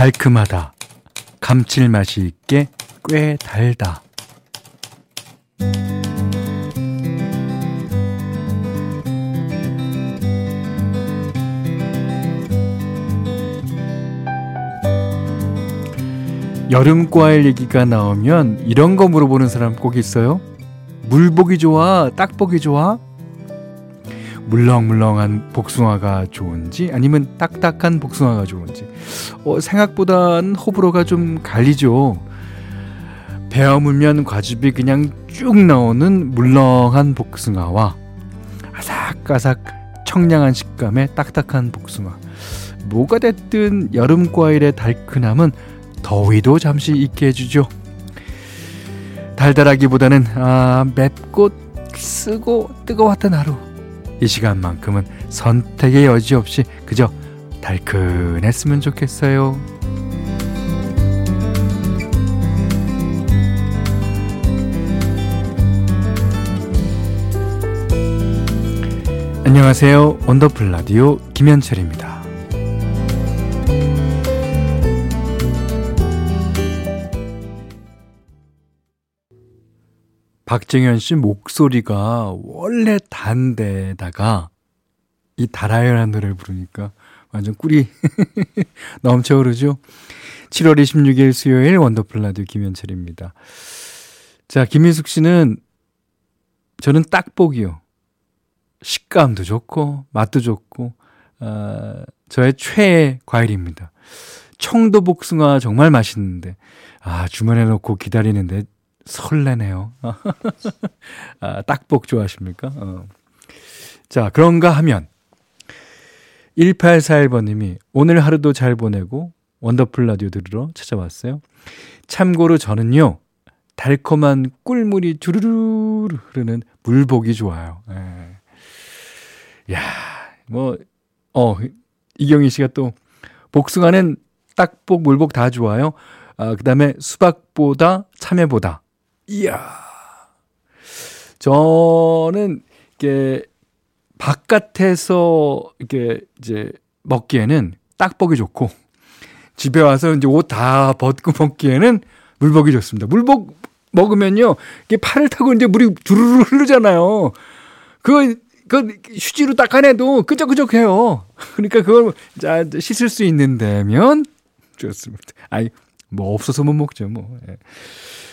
달큼하다. 감칠맛이 있게 꽤 달다. 여름 과일 얘기가 나오면 이런 거 물어보는 사람 꼭 있어요. 물복이 좋아? 딱복이 좋아? 물렁물렁한 복숭아가 좋은지 아니면 딱딱한 복숭아가 좋은지 어, 생각보다는 호불호가 좀 갈리죠. 베어물면 과즙이 그냥 쭉 나오는 물렁한 복숭아와 아삭아삭 청량한 식감의 딱딱한 복숭아. 뭐가 됐든 여름 과일의 달큰함은 더위도 잠시 잊게 해주죠. 달달하기보다는 아, 맵고 쓰고 뜨거웠던 하루. 이 시간만큼은 선택의 여지 없이 그저 달큰했으면 좋겠어요. 안녕하세요. 원더풀 라디오 김현철입니다. 박정현 씨 목소리가 원래 단데다가 이 달아요라는 노래를 부르니까 완전 꿀이 넘쳐 흐르죠. 7월 26일 수요일 원더풀 라디오 김현철입니다. 자, 김민숙 씨는 저는 딱복이요. 식감도 좋고 맛도 좋고 어, 저의 최애 과일입니다. 청도 복숭아 정말 맛있는데 아 주문해 놓고 기다리는데 설레네요. 아, 딱복 좋아하십니까? 어. 자, 그런가 하면 1841번님이 오늘 하루도 잘 보내고 원더풀 라디오 들으러 찾아왔어요. 참고로 저는요, 달콤한 꿀물이 주르르 흐르는 물복이 좋아요. 예. 야, 뭐, 어, 이경희 씨가 또 복숭아는 딱복, 물복 다 좋아요. 아, 그 다음에 수박보다 참외보다 이야. 저는 이게 바깥에서 이렇게 이제 먹기에는 딱복이 좋고 집에 와서 이제 옷 다 벗고 먹기에는 물복이 좋습니다. 물복 먹으면요. 이게 팔을 타고 이제 물이 두루루 흐르잖아요. 그거 그 휴지로 닦아내도 끄적끄적해요. 그러니까 그걸 자 씻을 수 있는 데면 좋습니다. 아니 뭐 없어서 못 먹죠 뭐. 예.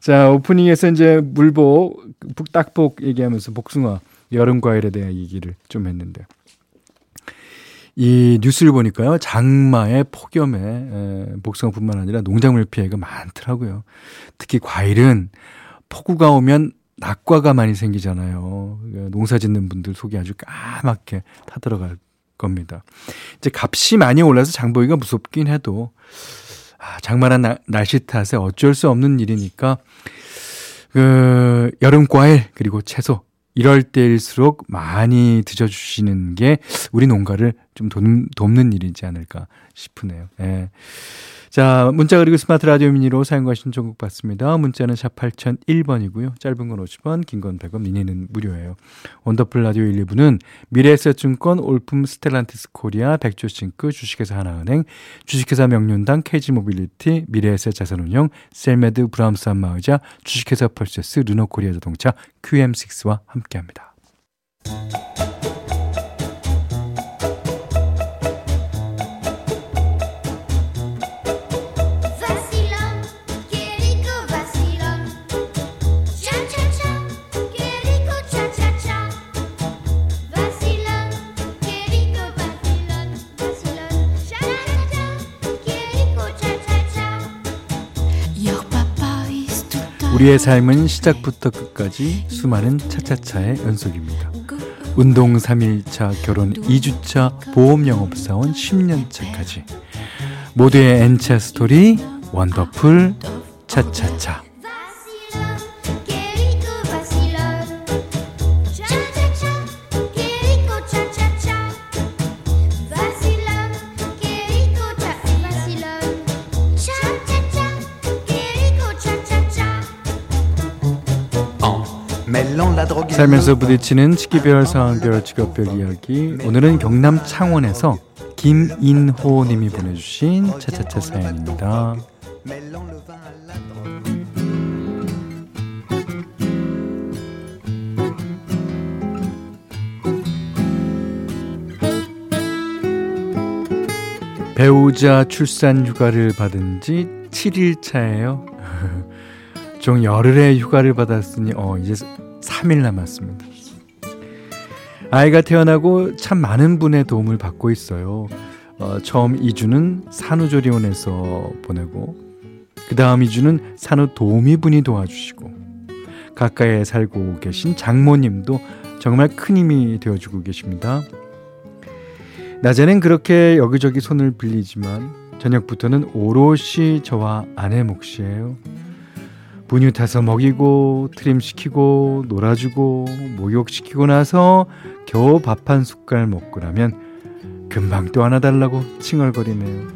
자, 오프닝에서 이제 물복, 북딱복 얘기하면서 복숭아, 여름 과일에 대한 얘기를 좀 했는데. 이 뉴스를 보니까요, 장마의 폭염에 에, 복숭아뿐만 아니라 농작물 피해가 많더라고요. 특히 과일은 폭우가 오면 낙과가 많이 생기잖아요. 농사 짓는 분들 속이 아주 까맣게 타들어갈 겁니다. 이제 값이 많이 올라서 장보기가 무섭긴 해도 아, 장마란 나, 날씨 탓에 어쩔 수 없는 일이니까 그 여름 과일 그리고 채소 이럴 때일수록 많이 드셔주시는 게 우리 농가를 좀 돕, 는 일이지 않을까 싶으네요. 예. 자, 문자 그리고 스마트 라디오 미니로 사용과 신청곡 받습니다. 문자는 샵 8001번이고요. 짧은 건 50원, 긴 건 100원, 미니는 무료예요. 원더풀 라디오 1, 2부는 미래에셋증권, 올품 스텔란티스 코리아, 백조싱크, 주식회사 하나은행, 주식회사 명륜당, 케이지모빌리티, 미래에셋 자산운용, 셀메드 브람스 안마의자, 주식회사 퍼시스, 르노코리아 자동차, QM6와 함께합니다. 우리의 삶은 시작부터 끝까지 수많은 차차차의 연속입니다. 운동 3일차, 결혼 2주차, 보험 영업사원 10년차까지. 모두의 N차 스토리, 원더풀, 차차차. 살면서 부딪히는 치기별, 상황별, 직업별 이야기. 오늘은 경남 창원에서 김인호 님이 보내주신 차차차 사연입니다. 배우자 출산 휴가를 받은 지 7일 차예요. 총 열흘의 휴가를 받았으니 어 이제 3일 남았습니다. 아이가 태어나고 참 많은 분의 도움을 받고 있어요. 어, 처음 2주는 산후조리원에서 보내고 그 다음 2주는 산후 도우미분이 도와주시고 가까이에 살고 계신 장모님도 정말 큰 힘이 되어주고 계십니다. 낮에는 그렇게 여기저기 손을 빌리지만 저녁부터는 오롯이 저와 아내 몫이에요. 분유 타서 먹이고 트림시키고 놀아주고 목욕시키고 나서 겨우 밥 한 숟갈 먹고 나면 금방 또 하나 달라고 칭얼거리네요.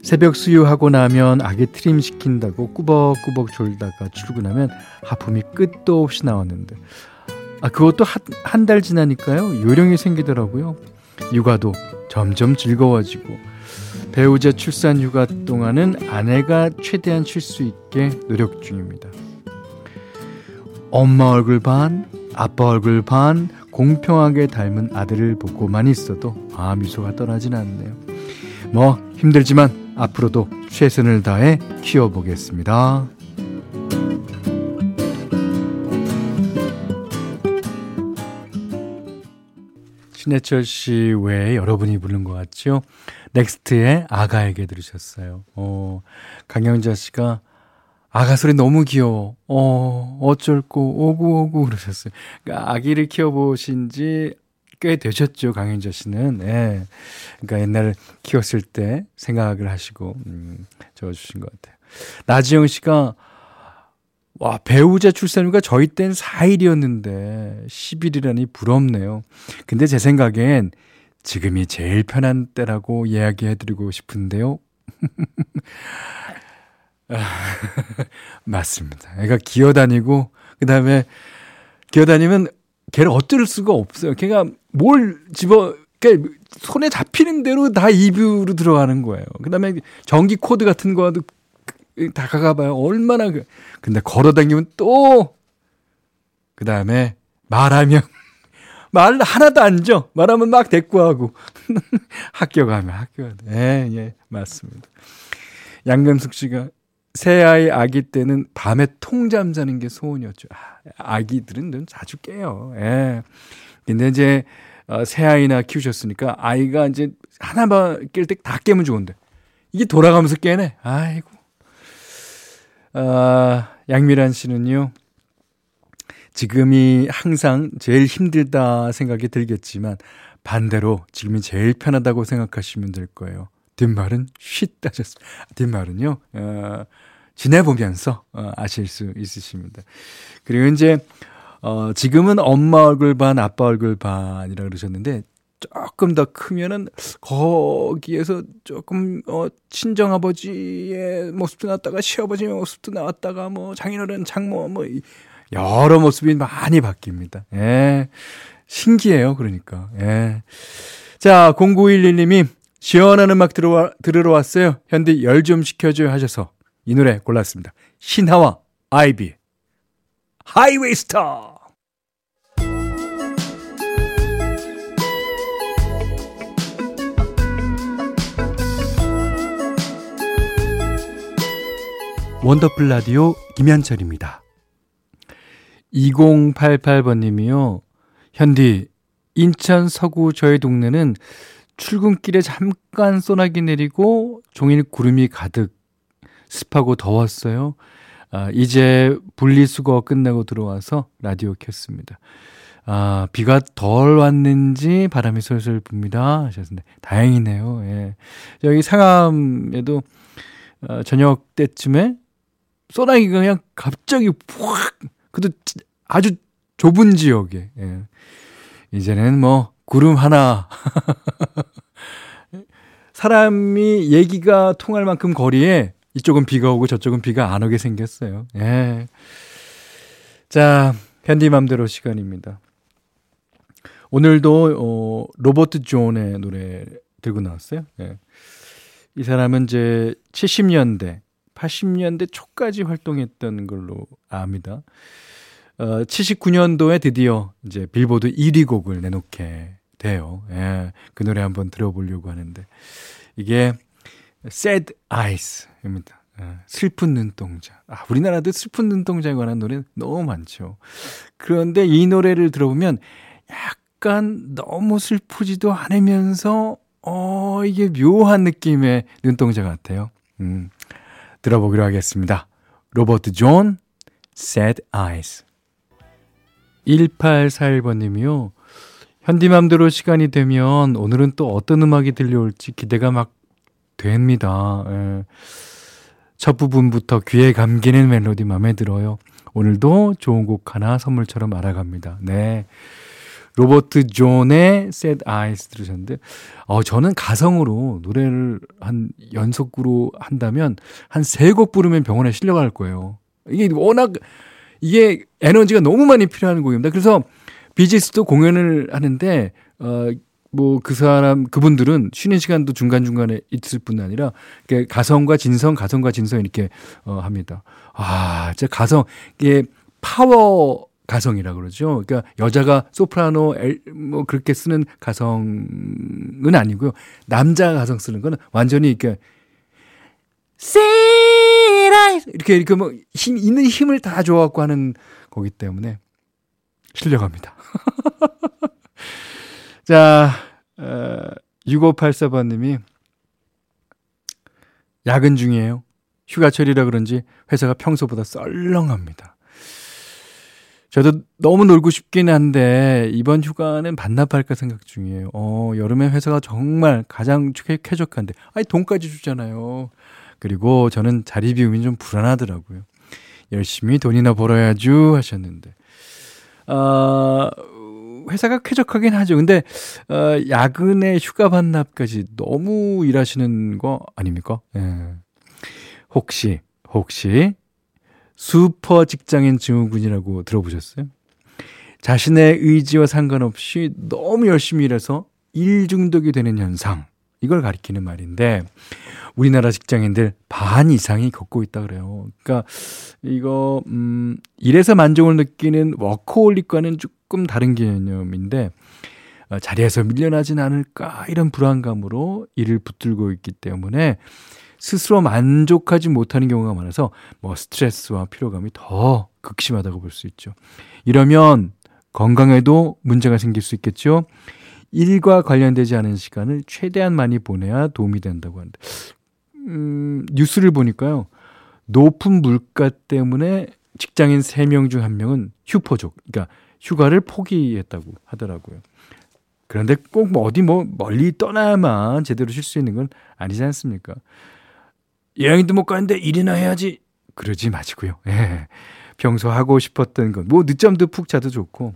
새벽 수유하고 나면 아기 트림 시킨다고 꾸벅꾸벅 졸다가 출근하면 하품이 끝도 없이 나왔는데 아 그것도 한 달 지나니까요 요령이 생기더라고요. 육아도 점점 즐거워지고 배우자 출산 휴가 동안은 아내가 최대한 쉴 수 있게 노력 중입니다. 엄마 얼굴 반, 아빠 얼굴 반 공평하게 닮은 아들을 보고만 있어도 아 미소가 떠나진 않네요. 뭐 힘들지만 앞으로도 최선을 다해 키워보겠습니다. 신해철 씨 외에 여러분이 부른 것 같죠? 넥스트의 아가에게 들으셨어요. 어, 강영자 씨가 아가 소리 너무 귀여워. 어, 어쩔고, 오구오구 그러셨어요. 그러니까 아기를 키워보신 지 꽤 되셨죠, 강현자 씨는. 예. 그러니까 옛날 키웠을 때 생각을 하시고, 음, 적어주신 것 같아요. 나지영 씨가, 와, 배우자 출산휴가 저희 땐 4일이었는데, 10일이라니 부럽네요. 근데 제 생각엔 지금이 제일 편한 때라고 이야기해드리고 싶은데요. 맞습니다. 애가 기어다니고 그 다음에 기어다니면 걔를 어쩔 수가 없어요. 걔가 뭘 집어 그러니까 손에 잡히는 대로 다 입으로 들어가는 거예요. 그 다음에 전기 코드 같은 거도 다가가 봐요. 얼마나 그 근데 걸어 다니면 또 그 다음에 말하면 말 하나도 안 줘. 말하면 막 대꾸하고 학교 가면 학교 가면 예, 예, 맞습니다. 양금숙 씨가 새 아이 아기 때는 밤에 통잠 자는 게 소원이었죠. 아, 기들은좀 자주 깨요. 예. 근데 이제 어, 새 아이나 키우셨으니까 아이가 이제 하나만 깰 때 다 깨면 좋은데 이게 돌아가면서 깨네. 아이고. 아, 양미란 씨는요. 지금이 항상 제일 힘들다 생각이 들겠지만 반대로 지금이 제일 편하다고 생각하시면 될 거예요. 뒷말은 쉿 하셨습니다. 뒷말은요, 어, 지내보면서 어, 아실 수 있으십니다. 그리고 이제, 어, 지금은 엄마 얼굴 반, 아빠 얼굴 반이라 그러셨는데, 조금 더 크면은 거기에서 조금 어 친정 아버지의 모습도 나왔다가 시아버지의 모습도 나왔다가 뭐 장인어른 장모 뭐 여러 모습이 많이 바뀝니다. 예. 신기해요. 그러니까. 예. 자, 0911님이 시원한 음악 들어 들으러 왔어요. 현디 열좀 식혀줘요 하셔서 이 노래 골랐습니다. 신하와 아이비. 하이웨이 스타. 원더풀 라디오 김현철입니다. 2088번님이요. 현디, 인천 서구 저희 동네는 출근길에 잠깐 소나기 내리고 종일 구름이 가득 습하고 더웠어요. 아, 이제 분리수거 끝나고 들어와서 라디오 켰습니다. 아, 비가 덜 왔는지 바람이 솔솔 붑니다. 하셨는데, 다행이네요. 예. 여기 상암에도 어, 저녁 때쯤에 소나기가 그냥 갑자기 푹, 그도 아주 좁은 지역에, 예. 이제는 뭐, 구름 하나. 사람이 얘기가 통할 만큼 거리에 이쪽은 비가 오고 저쪽은 비가 안 오게 생겼어요. 예. 자, 현디맘대로 시간입니다. 오늘도, 어, 로버트 존의 노래 들고 나왔어요. 예. 이 사람은 이제 70년대, 80년대 초까지 활동했던 걸로 압니다. 어, 79년도에 드디어 이제 빌보드 1위 곡을 내놓게 돼요. 예. 그 노래 한번 들어보려고 하는데. 이게 Sad Eyes입니다. 예. 슬픈 눈동자. 아, 우리나라도 슬픈 눈동자에 관한 노래 너무 많죠. 그런데 이 노래를 들어보면 약간 너무 슬프지도 않으면서 어, 이게 묘한 느낌의 눈동자 같아요. 음. 들어보기로 하겠습니다. 로버트 존, Sad Eyes. 1841번님이요. 현디맘대로 시간이 되면 오늘은 또 어떤 음악이 들려올지 기대가 막 됩니다. 예. 첫 부분부터 귀에 감기는 멜로디 마음에 들어요. 오늘도 좋은 곡 하나 선물처럼 알아갑니다. 네. 로버트 존의 Sad Eyes 들으셨는데, 어, 저는 가성으로 노래를 한 연속으로 한다면 한 세 곡 부르면 병원에 실려갈 거예요. 이게 워낙, 이게 에너지가 너무 많이 필요한 곡입니다. 그래서 비지스도 공연을 하는데, 어, 뭐 그 사람, 그분들은 쉬는 시간도 중간 중간에 있을 뿐 아니라, 가성과 진성, 가성과 진성 이렇게, 어, 합니다. 아, 진짜 가성, 이게 파워, 가성이라 그러죠. 그러니까 여자가 소프라노 엘, 뭐 그렇게 쓰는 가성은 아니고요. 남자 가성 쓰는 거는 완전히 이렇게 세라 이렇게 이렇게 뭐 힘 있는 힘을 다 줘갖고 하는 거기 때문에 실려갑니다. 자, 어, 6584번님이 야근 중이에요. 휴가철이라 그런지 회사가 평소보다 썰렁합니다. 저도 너무 놀고 싶긴 한데 이번 휴가는 반납할까 생각 중이에요. 어, 여름에 회사가 정말 가장 쾌적한데 아니 돈까지 주잖아요. 그리고 저는 자리 비우면 좀 불안하더라고요. 열심히 돈이나 벌어야죠 하셨는데. 어, 회사가 쾌적하긴 하죠. 근데 어, 야근에 휴가 반납까지 너무 일하시는 거 아닙니까? 예. 혹시 혹시 슈퍼 직장인 증후군이라고 들어보셨어요? 자신의 의지와 상관없이 너무 열심히 일해서 일 중독이 되는 현상. 이걸 가리키는 말인데 우리나라 직장인들 반 이상이 겪고 있다 그래요. 그러니까 이거 음 일에서 만족을 느끼는 워커홀릭과는 조금 다른 개념인데 어, 자리에서 밀려나진 않을까 이런 불안감으로 일을 붙들고 있기 때문에 스스로 만족하지 못하는 경우가 많아서 뭐 스트레스와 피로감이 더 극심하다고 볼 수 있죠. 이러면 건강에도 문제가 생길 수 있겠죠. 일과 관련되지 않은 시간을 최대한 많이 보내야 도움이 된다고 하는데, 음, 뉴스를 보니까요. 높은 물가 때문에 직장인 3명 중 1명은 휴포족, 그러니까 휴가를 포기했다고 하더라고요. 그런데 꼭 뭐 어디 뭐 멀리 떠나야만 제대로 쉴 수 있는 건 아니지 않습니까? 여행도 못 가는데 일이나 해야지. 그러지 마시고요. 예. 평소 하고 싶었던 것, 뭐 늦잠도 푹 자도 좋고,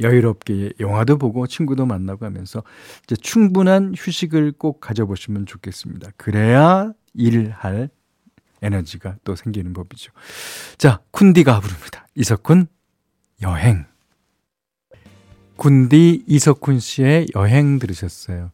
여유롭게 영화도 보고 친구도 만나고 하면서 이제 충분한 휴식을 꼭 가져보시면 좋겠습니다. 그래야 일할 에너지가 또 생기는 법이죠. 자, 쿤디가 부릅니다. 이석훈, 여행. 쿤디 이석훈 씨의 여행 들으셨어요.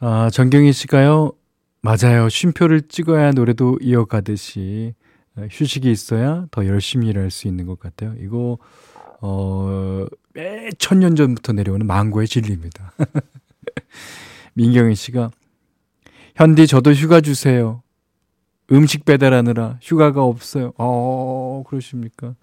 아, 정경희 씨가요, 맞아요. 쉼표를 찍어야 노래도 이어가듯이 어, 휴식이 있어야 더 열심히 일할 수 있는 것 같아요. 이거 어, 매 천년 전부터 내려오는 망고의 진리입니다. 민경희 씨가 현디 저도 휴가 주세요. 음식 배달하느라 휴가가 없어요. 어, 그러십니까?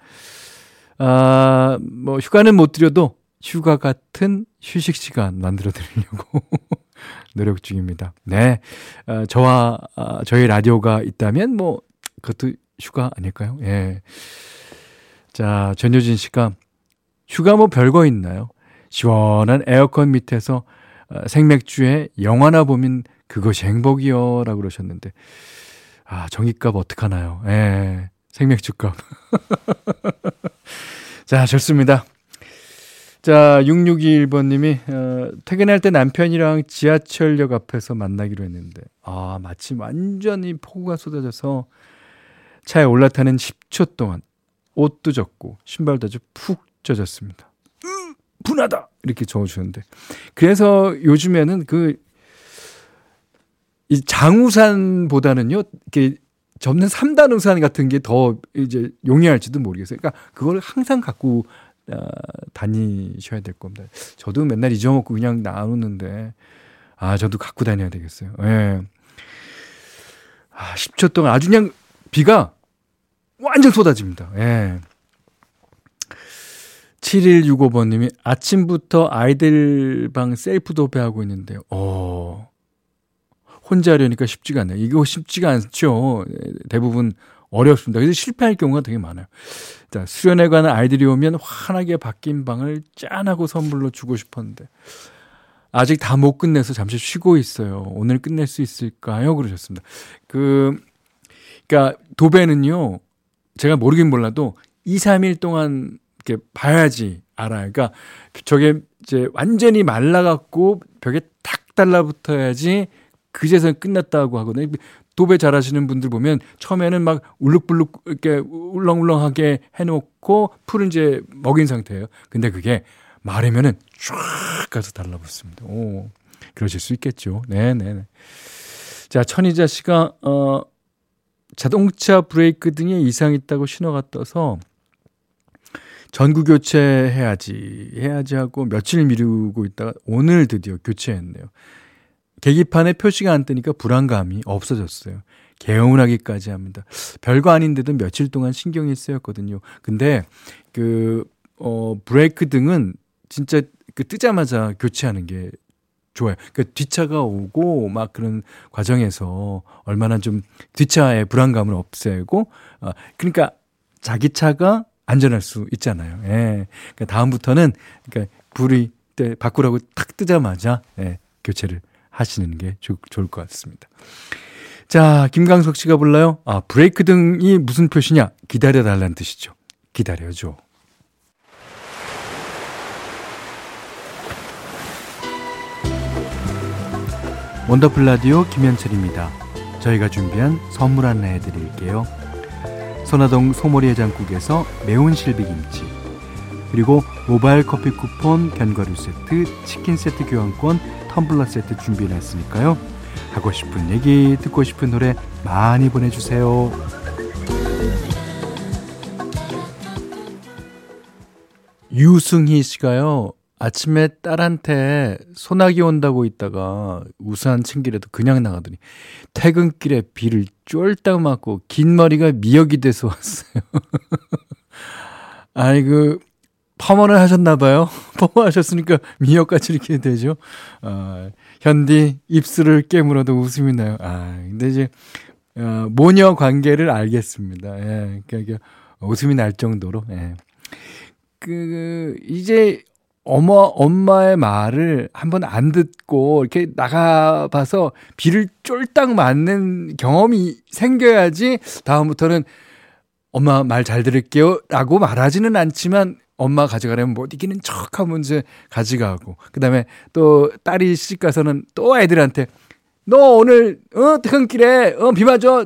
아, 뭐 휴가는 못 드려도 휴가 같은 휴식 시간 만들어 드리려고 노력 중입니다. 네. 어, 저와 어, 저희 라디오가 있다면 뭐 그것도 휴가 아닐까요? 예. 자, 전효진 씨가 휴가 뭐 별거 있나요? 시원한 에어컨 밑에서 어, 생맥주에 영화나 보면 그것이 행복이요. 라고 그러셨는데. 아, 전기값 어떡하나요? 예. 생맥주값. 자, 좋습니다. 자, 6621번님이, 어, 퇴근할 때 남편이랑 지하철역 앞에서 만나기로 했는데, 아, 마침 완전히 폭우가 쏟아져서 차에 올라타는 10초 동안 옷도 젖고 신발도 아주 푹 젖었습니다. 분하다! 이렇게 적어주셨는데. 그래서 요즘에는 그, 이 장우산보다는요, 이렇게 접는 3단 우산 같은 게 더 이제 용이할지도 모르겠어요. 그러니까 그걸 항상 갖고 어, 다니셔야 될 겁니다. 저도 맨날 잊어먹고 그냥 나오는데, 아, 저도 갖고 다녀야 되겠어요. 예. 네. 아, 10초 동안 아주 그냥 비가 완전 쏟아집니다. 예. 7165번님이 아침부터 아이들 방 셀프 도배하고 있는데요. 어, 혼자 하려니까 쉽지가 않네요. 이거 쉽지가 않죠. 대부분 어렵습니다. 그래서 실패할 경우가 되게 많아요. 자, 수련회 가는 아이들이 오면 환하게 바뀐 방을 짠하고 선물로 주고 싶었는데, 아직 다 못 끝내서 잠시 쉬고 있어요. 오늘 끝낼 수 있을까요? 그러셨습니다. 그, 그니까, 도배는요, 제가 모르긴 몰라도 2, 3일 동안 이렇게 봐야지 알아요. 그러니까 저게 이제 완전히 말라갖고 벽에 탁 달라붙어야지 그제서 끝났다고 하거든요. 도배 잘하시는 분들 보면 처음에는 막 울룩불룩 이렇게 울렁울렁하게 해놓고 풀을 이제 먹인 상태예요. 근데 그게 마르면은 쫙 가서 달라붙습니다. 오, 그러실 수 있겠죠. 네네네. 자, 천희자 씨가, 어, 자동차 브레이크 등에 이상이 있다고 신호가 떠서 전구 교체해야지, 해야지 하고 며칠 미루고 있다가 오늘 드디어 교체했네요. 계기판에 표시가 안 뜨니까 불안감이 없어졌어요. 개운하기까지 합니다. 별거 아닌데도 며칠 동안 신경이 쓰였거든요. 근데 그, 어, 브레이크 등은 진짜 그 뜨자마자 교체하는 게 좋아요. 그 뒷차가 오고 막 그런 과정에서 얼마나 좀 뒷차의 불안감을 없애고, 어, 그러니까 자기 차가 안전할 수 있잖아요. 예. 그러니까 다음부터는 그러니까 불이 때 바꾸라고 탁 뜨자마자 예, 교체를 하시는 게 좋, 좋을 것 같습니다. 자, 김강석 씨가 불러요. 아, 브레이크 등이 무슨 표시냐? 기다려 달라는 뜻이죠. 기다려줘. 원더풀 라디오 김현철입니다. 저희가 준비한 선물 안내해 드릴게요. 선화동 소머리 해장국에서 매운 실비김치 그리고 모바일 커피 쿠폰, 견과류 세트, 치킨 세트 교환권, 텀블러 세트 준비해놨으니까요. 하고 싶은 얘기, 듣고 싶은 노래 많이 보내주세요. 유승희 씨가요. 아침에 딸한테 소나기 온다고 있다가 우산 챙기려도 그냥 나가더니 퇴근길에 비를 쫄딱 맞고 긴 머리가 미역이 돼서 왔어요. 아이 그 파마를 하셨나봐요. 파마하셨으니까 미역같이 이렇게 되죠. 아, 현디 입술을 깨물어도 웃음이 나요. 아 근데 이제 어, 모녀 관계를 알겠습니다. 예, 그러니까 웃음이 날 정도로. 예. 그 이제 어머, 엄마의 말을 한번 안 듣고 이렇게 나가봐서 비를 쫄딱 맞는 경험이 생겨야지 다음부터는 엄마 말 잘 들을게요 라고 말하지는 않지만 엄마 가져가려면 못 이기는 척 하면 이제 가져가고 그 다음에 또 딸이 시집 가서는 또 애들한테 너 오늘 어 퇴근길에 어 비 맞아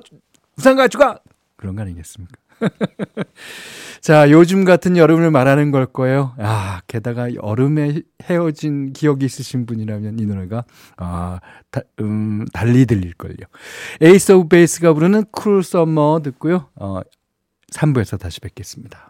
우산 가져가 그런 거 아니겠습니까? 자, 요즘 같은 여름을 말하는 걸 거예요. 아, 게다가 여름에 헤어진 기억이 있으신 분이라면 이 노래가, 아, 다, 음, 달리 들릴걸요. Ace of Base가 부르는 Cruel Summer 듣고요. 어, 3부에서 다시 뵙겠습니다.